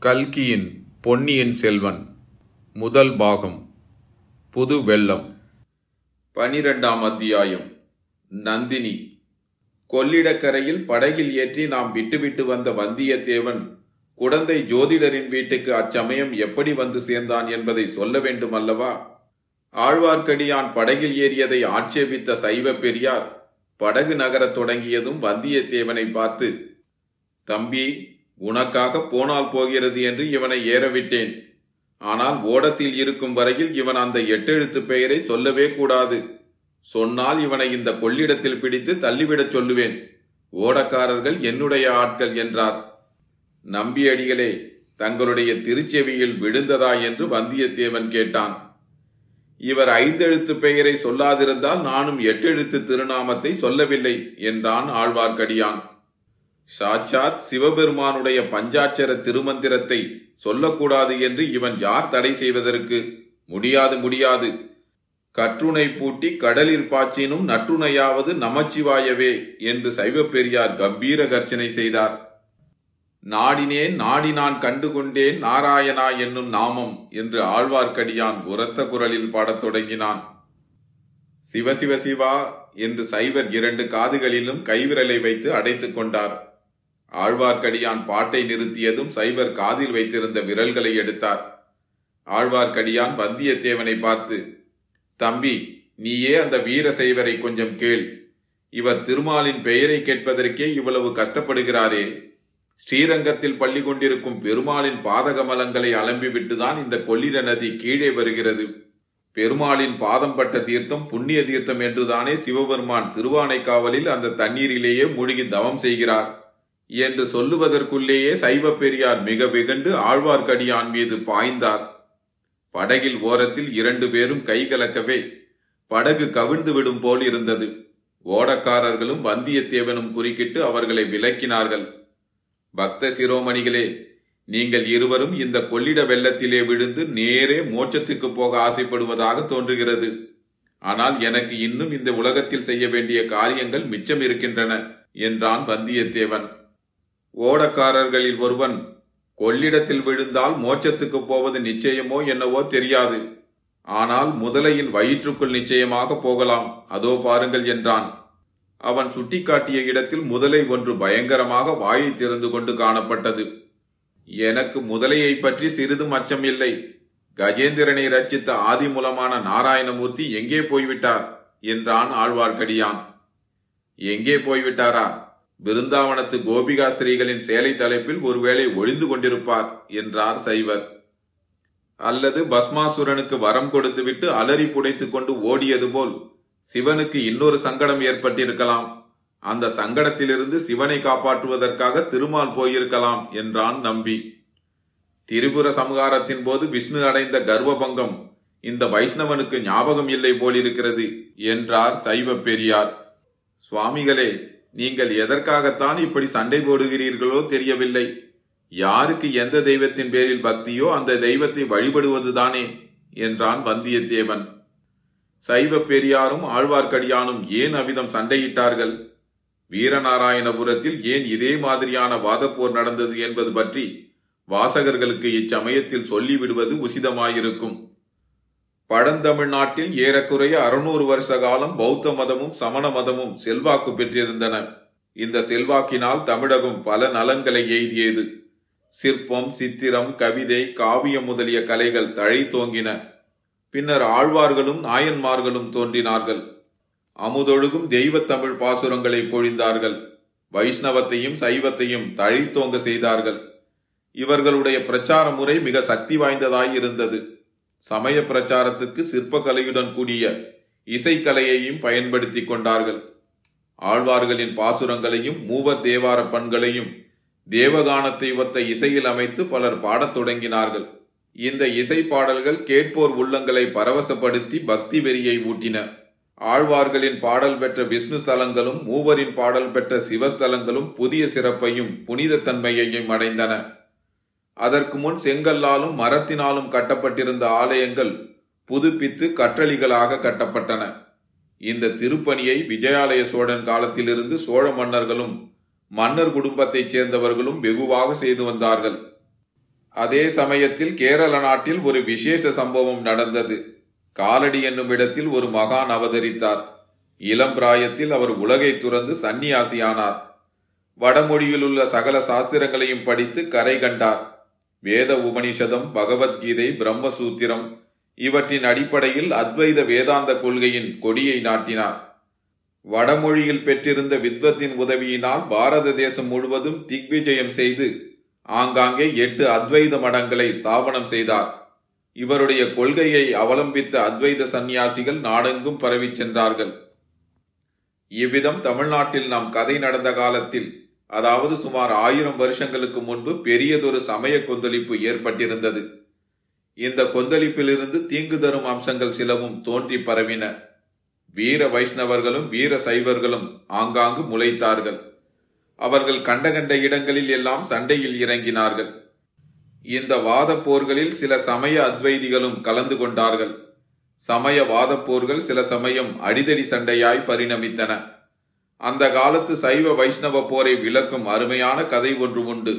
கல்கியின் பொன்னியின் செல்வன் முதல் பாகம் புது வெள்ளம். பனிரெண்டாம் அத்தியாயம் நந்தினி. கொள்ளிடக்கரையில் படகில் ஏற்றி நாம் விட்டுவிட்டு வந்த வந்தியத்தேவன் குடந்தை ஜோதிடரின் வீட்டுக்கு அச்சமயம் எப்படி வந்து சேர்ந்தான் என்பதை சொல்ல வேண்டும் அல்லவா ஆழ்வார்க்கடியான் படகில் ஏறியதை ஆட்சேபித்த சைவ பெரியார் படகு நகரத் தொடங்கியதும் வந்தியத்தேவனை பார்த்து தம்பி உனக்காக போனால் போகிறது என்று இவனை ஏறவிட்டேன். ஆனால் ஓடத்தில் இருக்கும் வரையில் இவன் அந்த எட்டெழுத்து பெயரை சொல்லவே கூடாது. சொன்னால் இவனை இந்த கொள்ளிடத்தில் பிடித்து தள்ளிவிடச் சொல்லுவேன். ஓடக்காரர்கள் என்னுடைய ஆட்கள் என்றார். நம்பியடிகளே தங்களுடைய திருச்செவியில் விழுந்ததா என்று வந்தியத்தேவன் கேட்டான். இவர் ஐந்தெழுத்து பெயரை சொல்லாதிருந்தால் நானும் எட்டெழுத்து திருநாமத்தை சொல்லவில்லை என்றான் ஆழ்வார்க்கடியான். சாட்சாத் சிவபெருமானுடைய பஞ்சாட்சர திருமந்திரத்தை சொல்லக்கூடாது என்று இவன் யார் தடை செய்வதற்கு? முடியாது முடியாது. கற்றுணை பூட்டி கடலில் பாய்ச்சினும் நற்றுணையாவது நமச்சிவாயவே என்று சைவப்பெரியார் கம்பீர கர்ச்சனை செய்தார். நாடினேன் நாடி நான் கண்டுகொண்டேன் நாராயணா என்னும் நாமம் என்று ஆழ்வார்க்கடியான் உரத்த குரலில் பாடத் தொடங்கினான். சிவ சிவ சிவா என்று சைவர் இரண்டு காதுகளிலும் கைவிரலை வைத்து அடைத்துக் கொண்டார். ஆழ்வார்க்கடியான் பாட்டை நிறுத்தியதும் சைவர் காதில் வைத்திருந்த விரல்களை எடுத்தார். ஆழ்வார்க்கடியான் வந்தியத்தேவனை பார்த்து தம்பி நீயே அந்த வீர சைவரை கொஞ்சம் கேள். இவர் திருமாலின் பெயரை கேட்பதற்கே இவ்வளவு கஷ்டப்படுகிறாரே. ஸ்ரீரங்கத்தில் பள்ளி கொண்டிருக்கும் பெருமாளின் பாதகமலங்களை அலம்பிவிட்டுதான் இந்த கொள்ளிட நதி கீழே வருகிறது. பெருமாளின் பாதம் பட்ட தீர்த்தம் புண்ணிய தீர்த்தம் என்றுதானே சிவபெருமான் திருவானைக்காவலில் அந்த தண்ணீரிலேயே மூழ்கி தவம் செய்கிறார். என்று சொல்லுவதற்குள்ளேயே சைவ பெரியார் மிக வெகுண்டு ஆழ்வார்க்கடியான் மீது பாய்ந்தார். படகில் ஓரத்தில் இரண்டு பேரும் கைகலக்கவே படகு கவிழ்ந்து விடும் போல் இருந்தது. ஓடக்காரர்களும் வந்தியத்தேவனும் குறுக்கிட்டு அவர்களை விலக்கினார்கள். பக்த சிரோமணிகளே நீங்கள் இருவரும் இந்த கொள்ளிட வெள்ளத்திலே விழுந்து நேரே மோட்சத்துக்கு போக ஆசைப்படுவதாக தோன்றுகிறது. ஆனால் எனக்கு இன்னும் இந்த உலகத்தில் செய்ய வேண்டிய காரியங்கள் மிச்சம் இருக்கின்றன என்றான் வந்தியத்தேவன். ஓடக்காரர்களில் ஒருவன் கொள்ளிடத்தில் விழுந்தால் மோட்சத்துக்கு போவது நிச்சயமோ என்னவோ தெரியாது. ஆனால் முதலையின் வயிற்றுக்குள் நிச்சயமாக போகலாம். அதோ பாருங்கள் என்றான். அவன் சுட்டிக்காட்டிய இடத்தில் முதலை ஒன்று பயங்கரமாக வாயை திறந்து கொண்டு காணப்பட்டது. எனக்கு முதலையை பற்றி சிறிதும் அச்சம் இல்லை. கஜேந்திரனை ரட்சித்த ஆதிமூலமான நாராயணமூர்த்தி எங்கே போய்விட்டார்? என்றான் ஆழ்வார்க்கடியான். எங்கே போய்விட்டாரா? பிருந்தாவனத்து கோபிகா ஸ்திரீகளின் சேலை தலைப்பில் ஒருவேளை ஒளிந்து கொண்டிருப்பார் என்றார் சைவர். அல்லது பஸ்மாசுரனுக்கு வரம் கொடுத்துவிட்டு அலறி புடைத்துக் கொண்டு ஓடியது போல் சிவனுக்கு இன்னொரு சங்கடம் ஏற்பட்டிருக்கலாம். அந்த சங்கடத்திலிருந்து சிவனை காப்பாற்றுவதற்காக திருமால் போயிருக்கலாம் என்றான் நம்பி. திரிபுர சமகாரத்தின் போது விஷ்ணு அடைந்த கர்வபங்கம் இந்த வைஷ்ணவனுக்கு ஞாபகம் இல்லை போலிருக்கிறது என்றார் சைவ பெரியார். சுவாமிகளே நீங்கள் எதற்காகத்தான் இப்படி சண்டை போடுகிறீர்களோ தெரியவில்லை. யாருக்கு எந்த தெய்வத்தின் பேரில் பக்தியோ அந்த தெய்வத்தை வழிபடுவதுதானே? என்றான் வந்தியத்தேவன். சைவ பெரியாரும் ஆழ்வார்க்கடியானும் ஏன் அவ்விதம் சண்டையிட்டார்கள்? வீரநாராயணபுரத்தில் ஏன் இதே மாதிரியான வாதப்போர் நடந்தது என்பது பற்றி வாசகர்களுக்கு இச்சமயத்தில் சொல்லிவிடுவது உசிதமாயிருக்கும். பழந்தமிழ்நாட்டில் ஏறக்குறைய அறுநூறு வருஷ காலம் பௌத்த மதமும் சமண மதமும் செல்வாக்கு பெற்றிருந்தன. இந்த செல்வாக்கினால் தமிழகம் பல நலன்களை எய்தியது. சிற்பம் சித்திரம் கவிதை காவியம் முதலிய கலைகள் தழை தோங்கின. பின்னர் ஆழ்வார்களும் நாயன்மார்களும் தோன்றினார்கள். அமுதொழுகும் தெய்வத்தமிழ் பாசுரங்களை பொழிந்தார்கள். வைஷ்ணவத்தையும் சைவத்தையும் தழைத்தோங்க செய்தார்கள். இவர்களுடைய பிரச்சார முறை மிக சக்தி வாய்ந்ததாய் இருந்தது. சமய பிரச்சாரத்துக்கு சிற்பக்கலையுடன் கூடிய இசைக்கலையையும் பயன்படுத்தி கொண்டார்கள். ஆழ்வார்களின் பாசுரங்களையும் மூவர் தேவார பண்களையும் தேவகானத்தை ஒத்த இசையில் அமைத்து பலர் பாடத் தொடங்கினார்கள். இந்த இசை பாடல்கள் கேட்போர் உள்ளங்களை பரவசப்படுத்தி பக்தி வெறியை ஊட்டின. ஆழ்வார்களின் பாடல் பெற்ற விஷ்ணு ஸ்தலங்களும் மூவரின் பாடல் பெற்ற சிவஸ்தலங்களும் புதிய சிறப்பையும் புனிதத்தன்மையையும் அடைந்தன. அதற்கு முன் செங்கல்லாலும் மரத்தினாலும் கட்டப்பட்டிருந்த ஆலயங்கள் புதுப்பித்து கற்றளிகளாக கட்டப்பட்டன. இந்த திருப்பணியை விஜயாலய சோழன் காலத்திலிருந்து சோழ மன்னர்களும் மன்னர் குடும்பத்தைச் சேர்ந்தவர்களும் வெகுவாக செய்து வந்தார்கள். அதே சமயத்தில் கேரள நாட்டில் ஒரு விசேஷ சம்பவம் நடந்தது. காலடி என்னும் இடத்தில் ஒரு மகான் அவதரித்தார். இளம் பிராயத்தில் அவர் உலகை துறந்து சன்னியாசியானார் வடமொழியில் உள்ள சகல சாஸ்திரங்களையும் படித்து கரை கண்டார். வேத உபனிஷதம் பகவத்கீதை பிரம்மசூத்திரம் இவற்றின் அடிப்படையில் அத்வைத வேதாந்த கொள்கையின் கொடியை நாட்டினார். வடமொழியில் பெற்றிருந்த வித்வத்தின் உதவியினால் பாரத தேசம் முழுவதும் திக்விஜயம் செய்து ஆங்காங்கே எட்டு அத்வைத மடங்களை ஸ்தாபனம் செய்தார். இவருடைய கொள்கையை அவலம்பித்த அத்வைத சந்நியாசிகள் நாடெங்கும் பரவிச் சென்றார்கள். இவ்விதம் தமிழ்நாட்டில் நாம் கதை நடந்த காலத்தில் அதாவது சுமார் ஆயிரம் வருஷங்களுக்கு முன்பு பெரியதொரு சமய கொந்தளிப்பு ஏற்பட்டிருந்தது. இந்த கொந்தளிப்பிலிருந்து தீங்கு தரும் அம்சங்கள் சிலவும் தோன்றி பரவின. வீர வைஷ்ணவர்களும் வீர சைவர்களும் ஆங்காங்கு முளைத்தார்கள். அவர்கள் கண்ட கண்ட இடங்களில் எல்லாம் சண்டையில் இறங்கினார்கள். இந்த வாத போர்களில் சில சமய அத்வைதிகளும் கலந்து கொண்டார்கள். சமய வாத போர்கள் சில சமயம் அடிதடி சண்டையாய் பரிணமித்தன. அந்த காலத்து சைவ வைஷ்ணவ போரை விளக்கும் அருமையான கதை ஒன்று உண்டு.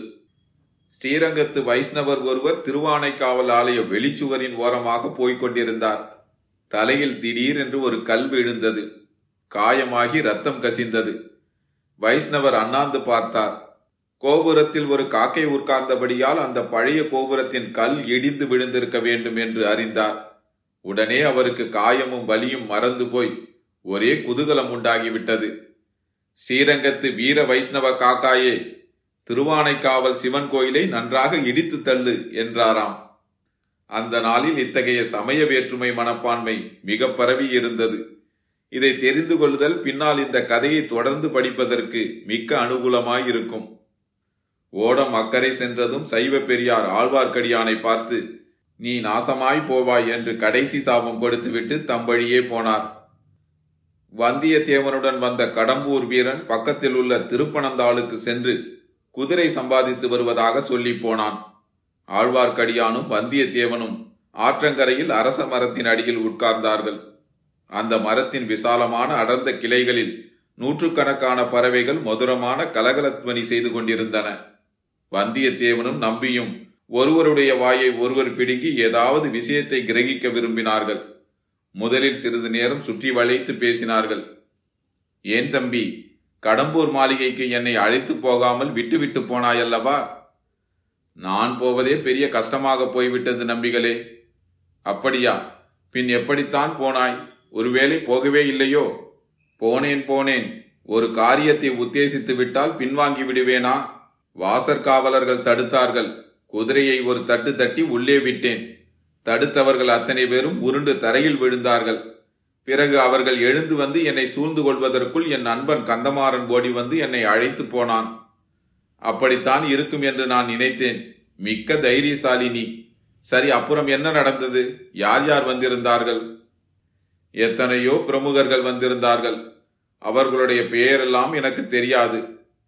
ஸ்ரீரங்கத்து வைஷ்ணவர் ஒருவர் திருவானைக்காவல் ஆலய வெளிச்சுவரின் ஓரமாக போய்க் கொண்டிருந்தார். தலையில் திடீரென்று ஒரு கல் விழுந்தது. காயமாகி ரத்தம் கசிந்தது. வைஷ்ணவர் அண்ணாந்து பார்த்தார். கோபுரத்தில் ஒரு காக்கை உட்கார்ந்தபடியால் அந்த பழைய கோபுரத்தின் கல் இடிந்து விழுந்திருக்க வேண்டும் என்று அறிந்தார். உடனே அவருக்கு காயமும் வலியும் மறந்து போய் ஒரே குதூகலம் உண்டாகிவிட்டது. ஸ்ரீரங்கத்து வீர வைஷ்ணவ காக்காயே திருவானைக்காவல் சிவன் கோயிலை நன்றாக இடித்து தள்ளு என்றாராம். அந்த நாளில் இத்தகைய சமய வேற்றுமை மனப்பான்மை மிக பரவி இருந்தது. இதை தெரிந்து கொள்ளுதல் பின்னால் இந்த கதையை தொடர்ந்து படிப்பதற்கு மிக்க அனுகூலமாயிருக்கும். ஓடம் அக்கறை சென்றதும் சைவ பெரியார் ஆழ்வார்க்கடியானை பார்த்து நீ நாசமாய் போவாய் என்று கடைசி சாபம் கொடுத்துவிட்டு தம் வழியே போனார். வந்தியத்தேவனுடன் வந்த கடம்பூர் வீரன் பக்கத்தில் உள்ள திருப்பனந்தாளுக்கு சென்று குதிரை சம்பாதித்து வருவதாக சொல்லி போனான். ஆழ்வார்க்கடியானும் வந்தியத்தேவனும் ஆற்றங்கரையில் அரச மரத்தின் அடியில் உட்கார்ந்தார்கள். அந்த மரத்தின் விசாலமான அடர்ந்த கிளைகளில் நூற்றுக்கணக்கான பறவைகள் மதுரமான கலகலத்வனி செய்து கொண்டிருந்தன. வந்தியத்தேவனும் நம்பியும் ஒருவருடைய வாயை ஒருவர் பிடுங்கி ஏதாவது விஷயத்தை கிரகிக்க விரும்பினார்கள். முதலில் சிறிது நேரம் சுற்றி வளைத்து பேசினார்கள். ஏன் தம்பி கடம்பூர் மாளிகைக்கு என்னை அழைத்து போகாமல் விட்டுவிட்டு போனாயல்லவா? நான் போவதே பெரிய கஷ்டமாக போய்விட்டது நம்பிகளே. அப்படியா? பின் எப்படித்தான் போனாய்? ஒருவேளை போகவே இல்லையோ? போனேன் போனேன். ஒரு காரியத்தை உத்தேசித்து விட்டால் பின்வாங்கி விடுவேனா? வாசற்காவலர்கள் தடுத்தார்கள். குதிரையை ஒரு தட்டு தட்டி உள்ளே விட்டேன். தடுத்தவர்கள் அத்தனை பேரும் உருண்டு தரையில் விழுந்தார்கள். பிறகு அவர்கள் எழுந்து வந்து என்னை சூழ்ந்து கொள்வதற்குள் என் நண்பன் கந்தமாறன் ஓடி வந்து என்னை அழைத்து போனான். அப்படித்தான் இருக்கும் என்று நான் நினைத்தேன். மிக்க தைரியசாலினி சரி அப்புறம் என்ன நடந்தது? யார் யார் வந்திருந்தார்கள்? எத்தனையோ பிரமுகர்கள் வந்திருந்தார்கள். அவர்களுடைய பெயரெல்லாம் எனக்கு தெரியாது.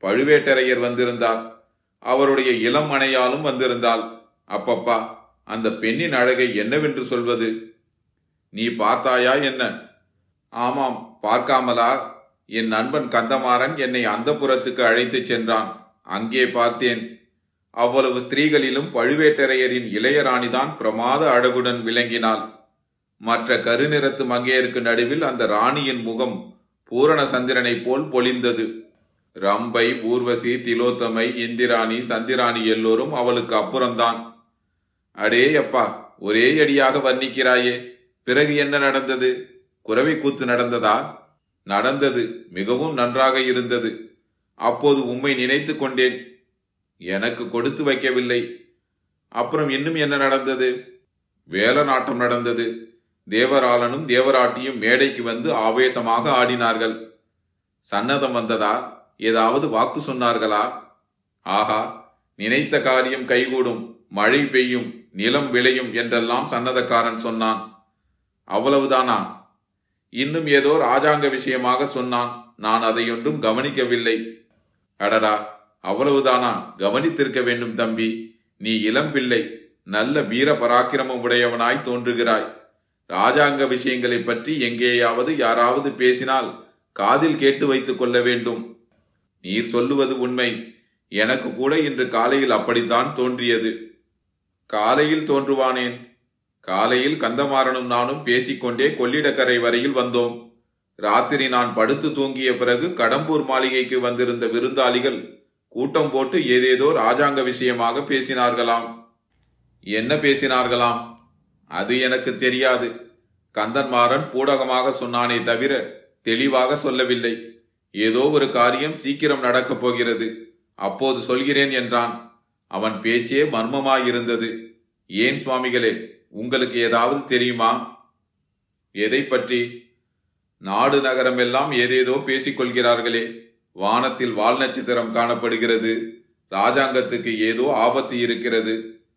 பழுவேட்டரையர் வந்திருந்தார். அவருடைய இளம் மனையாலும் வந்திருந்தாள். அப்பப்பா அந்த பெண்ணின் அழகை என்னவென்று சொல்வது? நீ பார்த்தாயா என்ன? ஆமாம் பார்க்காமலா? என் நண்பன் கந்தமாறன் என்னை அந்த புறத்துக்கு அழைத்துச் சென்றான். அங்கே பார்த்தேன். அவ்வளவு ஸ்திரீகளிலும் பழுவேட்டரையரின் இளையராணிதான் பிரமாத அழகுடன் விளங்கினாள். மற்ற கருநிறத்து மங்கையருக்கு நடுவில் அந்த ராணியின் முகம் பூரண சந்திரனைப் போல் பொலிந்தது. ரம்பை ஊர்வசி திலோத்தமை இந்திராணி சந்திராணி எல்லோரும் அவளுக்கு அப்புறம்தான். அடே அப்பா ஒரே அடியாக வர்ணிக்கிறாயே. பிறகு என்ன நடந்தது? குறவை கூத்து நடந்ததா? நடந்தது மிகவும் நன்றாக இருந்தது. அப்போது உம்மை நினைத்து கொண்டேன். எனக்கு கொடுத்து வைக்கவில்லை. அப்புறம் இன்னும் என்ன நடந்தது? வேல நாட்டம் நடந்தது. தேவராளனும் தேவராட்டியும் மேடைக்கு வந்து ஆவேசமாக ஆடினார்கள். சன்னதம் வந்ததா? ஏதாவது வாக்கு சொன்னார்களா? ஆஹா நினைத்த காரியம் கைகூடும். மழை பெய்யும். நிலம் விளையும் என்றெல்லாம் சன்னதக்காரன் சொன்னான். அவ்வளவுதானா? இன்னும் ஏதோ ராஜாங்க விஷயமாக சொன்னான். நான் அதையொன்றும் கவனிக்கவில்லை. அடடா அவ்வளவுதானா? கவனித்திருக்க வேண்டும் தம்பி. நீ இளம் பிள்ளை. நல்ல வீர பராக்கிரமம் உடையவனாய் தோன்றுகிறாய். ராஜாங்க விஷயங்களை பற்றி எங்கேயாவது யாராவது பேசினால் காதில் கேட்டு வைத்துக் கொள்ள வேண்டும். நீர் சொல்லுவது உண்மை. எனக்கு கூட இன்று காலையில் அப்படித்தான் தோன்றியது. காலையில் தோன்றுவானேன். காலையில் கந்தமாறனும் நானும் பேசிக்கொண்டே கொள்ளிடக்கரை வரையில் வந்தோம். ராத்திரி நான் படுத்து தூங்கிய பிறகு கடம்பூர் மாளிகைக்கு வந்திருந்த விருந்தாளிகள் கூட்டம் போட்டு ஏதேதோ ராஜாங்க விஷயமாக பேசினார்களாம். என்ன பேசினார்களாம்? அது எனக்கு தெரியாது. கந்தன்மாறன் பூடகமாக சொன்னானே தவிர தெளிவாக சொல்லவில்லை. ஏதோ ஒரு காரியம் சீக்கிரம் நடக்கப் போகிறது. அப்போது சொல்கிறேன் என்றான். அவன் பேச்சே மர்மமாயிருந்தது. ஏன் சுவாமிகளே உங்களுக்கு ஏதாவது தெரியுமா? எதை பற்றி நாடு நகரம் எல்லாம் ஏதேதோ பேசிக் கொள்கிறார்களே வானத்தில் வால் நட்சத்திரம் காணப்படுகிறது. ராஜாங்கத்துக்கு ஏதோ ஆபத்து இருக்கிறது.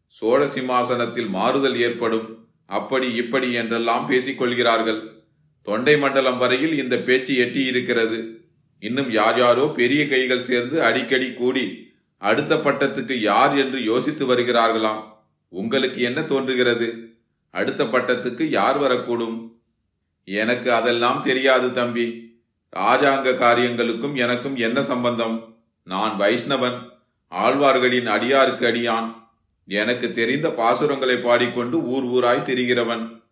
சோழ சிம்மாசனத்தில் மாறுதல் ஏற்படும். அப்படி இப்படி என்றெல்லாம் பேசிக்கொள்கிறார்கள். தொண்டை மண்டலம் வரையில் இந்த பேச்சு எட்டி இருக்கிறது இன்னும் யார் யாரோ பெரிய கைகள் சேர்ந்து அடிக்கடி கூடி அடுத்த பட்டத்துக்கு யார் என்று யோசித்து வருகிறார்களாம்? உங்களுக்கு என்ன தோன்றுகிறது? அடுத்த பட்டத்துக்கு யார் வரக்கூடும்? எனக்கு அதெல்லாம் தெரியாது தம்பி. ராஜாங்க காரியங்களுக்கும் எனக்கும் என்ன சம்பந்தம்? நான் வைஷ்ணவன். ஆழ்வார்களின் அடியாருக்கு அடியான். எனக்கு தெரிந்த பாசுரங்களை பாடிக்கொண்டு ஊர் ஊராய் திரிகிறவன்.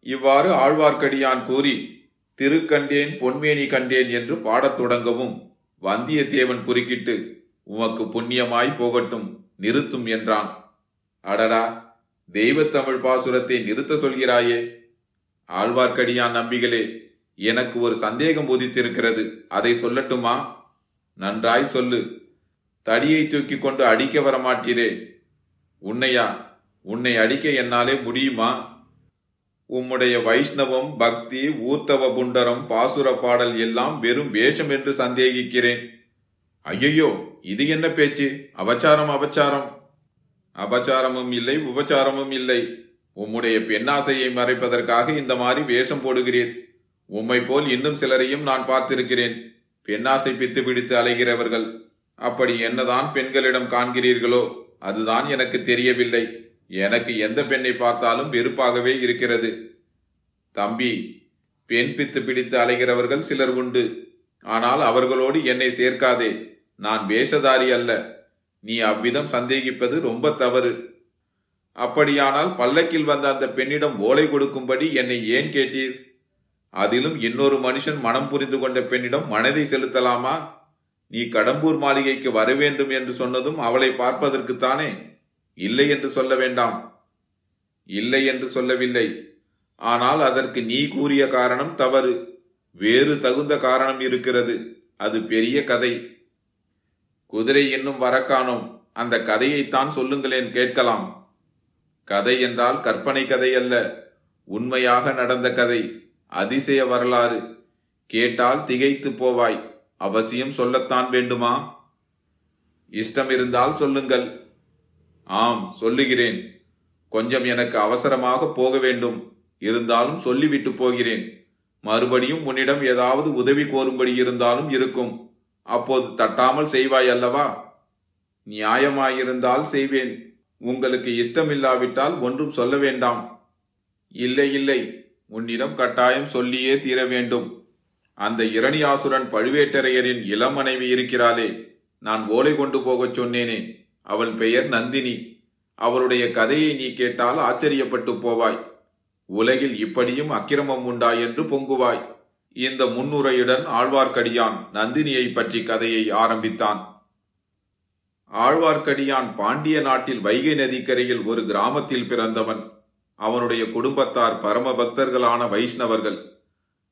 இவ்வாறு ஆழ்வார்க்கடியான் கூறி திருக்கண்டேன் பொன்மேனி கண்டேன் என்று பாடத் தொடங்கவும் வந்தியத்தேவன் குறுக்கிட்டு உமக்கு புண்ணியமாய் போகட்டும் நிறுத்தும் என்றான். அடடா தெய்வத்தமிழ் பாசுரத்தை நிறுத்த சொல்கிறாயே. ஆழ்வார்க்கடியான் நம்பிகளே எனக்கு ஒரு சந்தேகம் உதித்திருக்கிறது. அதை சொல்லட்டுமா? நன்றாய் சொல்லு. தடியை தூக்கி கொண்டு அடிக்க வரமாட்டீரே. உன்னையா உன்னை அடிக்க என்னாலே முடியுமா? உம்முடைய வைஷ்ணவம் பக்தி ஊர்த்தவ புண்டரம் பாசுர பாடல் எல்லாம் வெறும் வேஷம் என்று சந்தேகிக்கிறேன். ஐயையோ இது என்ன பேச்சு? அபச்சாரம் அபச்சாரம். அபச்சாரமும் இல்லை உபச்சாரமும் இல்லை. உம்முடைய பெண்ணாசையை மறைப்பதற்காக இந்த மாதிரி வேஷம் போடுகிறீர். உம்மை போல் இன்னும் சிலரையும் நான் பார்த்திருக்கிறேன். பெண்ணாசை பித்து பிடித்து அலைகிறவர்கள். அப்படி என்னதான் பெண்களிடம் காண்கிறீர்களோ அதுதான் எனக்கு தெரியவில்லை. எனக்கு எந்த பெண்ணை பார்த்தாலும் வெறுப்பாகவே இருக்கிறது. தம்பி பெண் பித்து பிடித்து அலைகிறவர்கள் சிலர் உண்டு. ஆனால் அவர்களோடு என்னை சேர்க்காதே. நான் வேஷதாரி அல்ல. நீ அவ்விதம் சந்தேகிப்பது ரொம்ப தவறு. அப்படியானால் பல்லக்கில் வந்த அந்த பெண்ணிடம் ஓலை கொடுக்கும்படி என்னை ஏன் கேட்டீர்? அதிலும் இன்னொரு மனுஷன் மனம் புரிந்து கொண்ட பெண்ணிடம் மனதை செலுத்தலாமா? நீ கடம்பூர் மாளிகைக்கு வர வேண்டும் என்று சொன்னதும் அவளை பார்ப்பதற்குத்தானே இல்லை என்று சொல்ல வேண்டாம். இல்லை என்று சொல்லவில்லை. ஆனால் அதற்கு நீ கூறிய காரணம் தவறு. வேறு தகுந்த காரணம் இருக்கிறது. அது பெரிய கதை. குதிரை இன்னும் வரக்கானோம் அந்த கதையைத்தான் சொல்லுங்களேன் கேட்கலாம். கதை என்றால் கற்பனை கதை அல்ல. உண்மையாக நடந்த கதை. அதிசய வரலாறு. கேட்டால் திகைத்து போவாய். அவசியம் சொல்லத்தான் வேண்டுமா? இஷ்டம் இருந்தால் சொல்லுங்கள். ஆம் சொல்லுகிறேன். கொஞ்சம் எனக்கு அவசரமாக போக வேண்டும். இருந்தாலும் சொல்லிவிட்டு போகிறேன். மறுபடியும் உன்னிடம் ஏதாவது உதவி கோரும்படி இருந்தாலும் இருக்கும். அப்போது தட்டாமல் செய்வாய் அல்லவா? நியாயமாயிருந்தால் செய்வேன். உங்களுக்கு இஷ்டமில்லாவிட்டால் ஒன்றும் சொல்ல வேண்டாம். இல்லை இல்லை உன்னிடம் கட்டாயம் சொல்லியே தீர வேண்டும். அந்த இரணியாசுரன் பழுவேட்டரையரின் இளம் மனைவி இருக்கிறாளே. நான் ஓலை கொண்டு போகச் சொன்னேனே. அவள் பெயர் நந்தினி. அவளுடைய கதையை நீ கேட்டால் ஆச்சரியப்பட்டு போவாய். உலகில் இப்படியும் அக்கிரமம் உண்டா என்று பொங்குவாய். இந்த முன்னுரையுடன் ஆழ்வார்க்கடியான் நந்தினியை பற்றி கதையை ஆரம்பித்தான். ஆழ்வார்க்கடியான் பாண்டிய நாட்டில் வைகை நதிக்கரையில் ஒரு கிராமத்தில் பிறந்தவன். அவனுடைய குடும்பத்தார் பரம பக்தர்களான வைஷ்ணவர்கள்.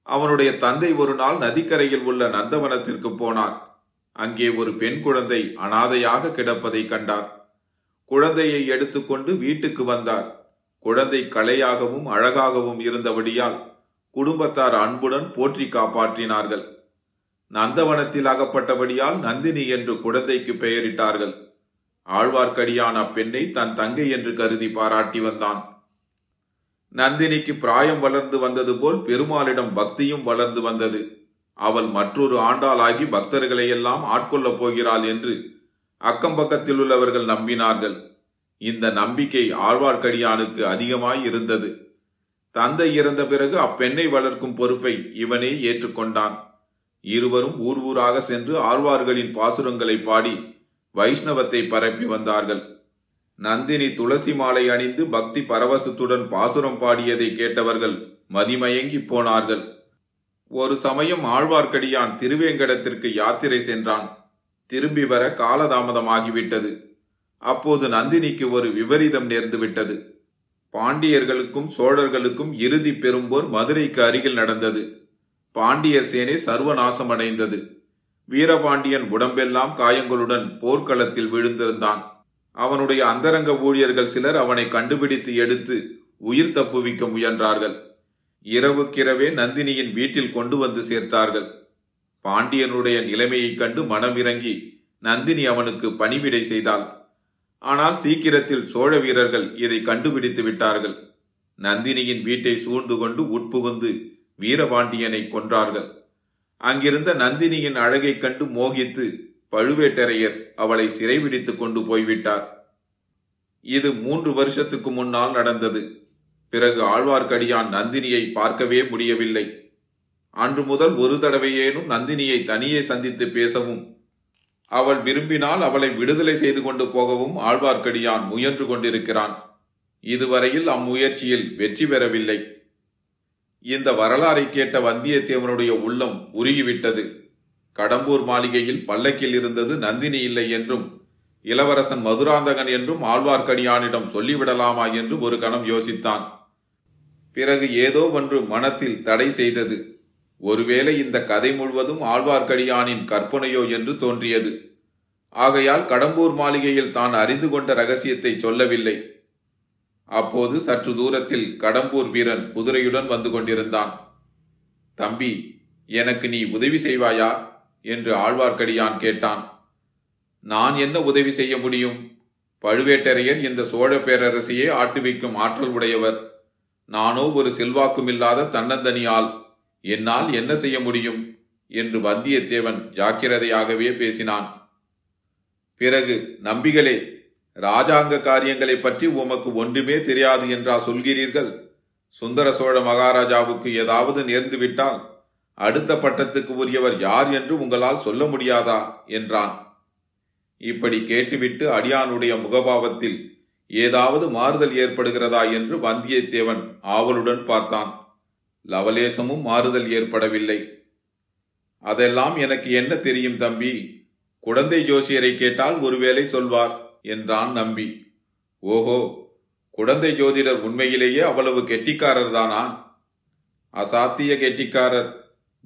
அவனுடைய தந்தை ஒரு நாள் நதிக்கரையில் உள்ள நந்தவனத்திற்கு போனார். அங்கே ஒரு பெண் குழந்தை அனாதையாக கிடப்பதை கண்டார். குழந்தையை எடுத்துக்கொண்டு வீட்டுக்கு வந்தார். குழந்தை கலையாகவும் அழகாகவும் இருந்தபடியால் குடும்பத்தார் அன்புடன் போற்றி காப்பாற்றினார்கள். நந்தவனத்தில் அகப்பட்டபடியால் நந்தினி என்று குழந்தைக்கு பெயரிட்டார்கள். ஆழ்வார்க்கடியான் அப்பெண்ணை தன் தங்கை என்று கருதி பாராட்டி வந்தான். நந்தினிக்கு பிராயம் வளர்ந்து வந்தது போல் பெருமாளிடம் பக்தியும் வளர்ந்து வந்தது. அவள் மற்றொரு ஆண்டாளாகி பக்தர்களை எல்லாம் ஆட்கொள்ளப் போகிறாள் என்று அக்கம் பக்கத்தில் உள்ளவர்கள் நம்பினார்கள். இந்த நம்பிக்கை ஆழ்வார்க்கடியானுக்கு அதிகமாய் இருந்தது. தந்தை இறந்த பிறகு அப்பெண்ணை வளர்க்கும் பொறுப்பை இவனே ஏற்றுக்கொண்டான். இருவரும் ஊர் ஊராக சென்று ஆழ்வார்களின் பாசுரங்களை பாடி வைஷ்ணவத்தை பரப்பி வந்தார்கள். நந்தினி துளசி மாலை அணிந்து பக்தி பரவசத்துடன் பாசுரம் பாடியதை கேட்டவர்கள் மதிமயங்கி போனார்கள். ஒரு சமயம் ஆழ்வார்க்கடியான் திருவேங்கடத்திற்கு யாத்திரை சென்றான். திரும்பி வர காலதாமதமாகிவிட்டது. அப்போது நந்தினிக்கு ஒரு விபரீதம் நேர்ந்துவிட்டது. பாண்டியர்களுக்கும் சோழர்களுக்கும் இறுதி பெரும்போர் மதுரைக்கு அருகில் நடந்தது. பாண்டியர் சேனை சர்வநாசமடைந்தது. வீரபாண்டியன் உடம்பெல்லாம் காயங்களுடன் போர்க்களத்தில் விழுந்திருந்தான். அவனுடைய அந்தரங்க ஊழியர்கள் சிலர் அவனை கண்டுபிடித்து எடுத்து உயிர் தப்புவிக்க முயன்றார்கள். இரவுக்கிரவே நந்தினியின் வீட்டில் கொண்டு வந்து சேர்த்தார்கள். பாண்டியனுடைய நிலைமையைக் கண்டு மனமிறங்கி நந்தினி அவனுக்கு பணிவிடை செய்தாள். ஆனால் சீக்கிரத்தில் சோழ வீரர்கள் இதை கண்டுபிடித்து விட்டார்கள். நந்தினியின் வீட்டை சூழ்ந்து கொண்டு உட்புகுந்து வீரபாண்டியனை கொன்றார்கள். அங்கிருந்த நந்தினியின் அழகைக் கண்டு மோகித்து பழுவேட்டரையர் அவளை சிறைபிடித்துக் கொண்டு போய்விட்டார். இது மூன்று வருஷத்துக்கு முன்னால் நடந்தது. பிறகு ஆழ்வார்க்கடியான் நந்தினியை பார்க்கவே முடியவில்லை. அன்று முதல் ஒரு தடவையேனும் நந்தினியை தனியே சந்தித்து பேசவும் அவள் விரும்பினால் அவளை விடுதலை செய்து கொண்டு போகவும் ஆழ்வார்க்கடியான் முயன்று கொண்டிருக்கிறான். இதுவரையில் அம்முயற்சியில் வெற்றி பெறவில்லை. இந்த வரலாறை கேட்ட வந்தியத்தேவனுடைய உள்ளம் உருகிவிட்டது. கடம்பூர் மாளிகையில் பல்லக்கில் இருந்தது நந்தினி இல்லை என்றும் இளவரசன் மதுராந்தகன் என்றும் ஆழ்வார்க்கடியானிடம் சொல்லிவிடலாமா என்று ஒரு கணம் யோசித்தான். பிறகு ஏதோ ஒன்று மனத்தில் தடை செய்தது. ஒருவேளை இந்த கதை முழுவதும் ஆழ்வார்க்கடியானின் கற்பனையோ என்று தோன்றியது. ஆகையால் கடம்பூர் மாளிகையில் தான் அறிந்து கொண்ட ரகசியத்தை சொல்லவில்லை. அப்போது சற்று தூரத்தில் கடம்பூர் வீரன் குதிரையுடன் வந்து கொண்டிருந்தான். தம்பி எனக்கு நீ உதவி செய்வாயா? என்று ஆழ்வார்க்கடியான் கேட்டான். நான் என்ன உதவி செய்ய முடியும்? பழுவேட்டரையர் இந்த சோழ பேரரசையே ஆட்டுவிக்கும் ஆற்றல் உடையவர். நானோ ஒரு செல்வாக்குமில்லாத தன்னந்தனியால் என்னால் என்ன செய்ய முடியும்? என்று வந்தியத்தேவன் ஜாக்கிரதையாகவே பேசினான். பிறகு நம்பிகளே ராஜாங்க காரியங்களை பற்றி உமக்கு ஒன்றுமே தெரியாது என்றா சொல்கிறீர்கள்? சுந்தர சோழ மகாராஜாவுக்கு ஏதாவது நேர்ந்துவிட்டால் அடுத்த பட்டத்துக்கு உரியவர் யார் என்று உங்களால் சொல்ல முடியாதா? என்றான். இப்படி கேட்டுவிட்டு அடியானுடைய முகபாவத்தில் ஏதாவது மாறுதல் ஏற்படுகிறதா? என்று வந்தியத்தேவன் ஆவலுடன் பார்த்தான். லவலேசமும் மாறுதல் ஏற்படவில்லை. அதெல்லாம் எனக்கு என்ன தெரியும் தம்பி? குழந்தை ஜோசியரை கேட்டால் ஒருவேளை சொல்வார் என்றான் நம்பி. ஓஹோ குழந்தை ஜோதிடர் உண்மையிலேயே அவ்வளவு கெட்டிக்காரர் தானா? அசாத்திய கெட்டிக்காரர்.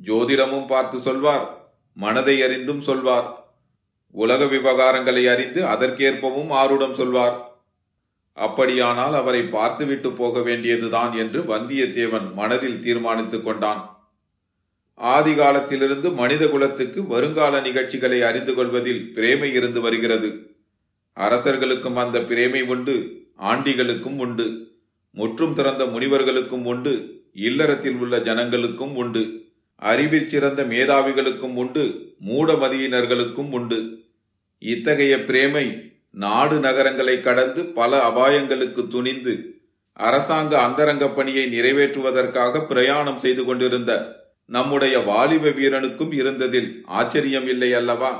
ஜோதிடமும் பார்த்து சொல்வார் மனதை அறிந்தும் சொல்வார். உலக விவகாரங்களை அறிந்து அதற்கேற்பவும் ஆருடம் சொல்வார். அப்படியானால் அவரை பார்த்துவிட்டு போக வேண்டியதுதான் என்று வந்தியத்தேவன் மனதில் தீர்மானித்துக் கொண்டான். ஆதி காலத்திலிருந்து மனித குலத்துக்கு வருங்கால நிகழ்ச்சிகளை அறிந்து கொள்வதில் பிரேமை இருந்து வருகிறது. அரசர்களுக்கும் அந்த பிரேமை உண்டு ஆண்டிகளுக்கும் உண்டு. முற்றும் திறந்த முனிவர்களுக்கும் உண்டு இல்லறத்தில் உள்ள ஜனங்களுக்கும் உண்டு. அறிவிற் சிறந்த மேதாவிகளுக்கும் உண்டு மூடமதியினர்களுக்கும் உண்டு. இத்தகைய பிரேமை நாடு நகரங்களை கடந்து பல அபாயங்களுக்கு துணிந்து அரசாங்க அந்தரங்க பணியை நிறைவேற்றுவதற்காக பிரயாணம் செய்து கொண்டிருந்த நம்முடைய வாலிப வீரனுக்கும் இருந்ததில் ஆச்சரியம் இல்லை அல்லவா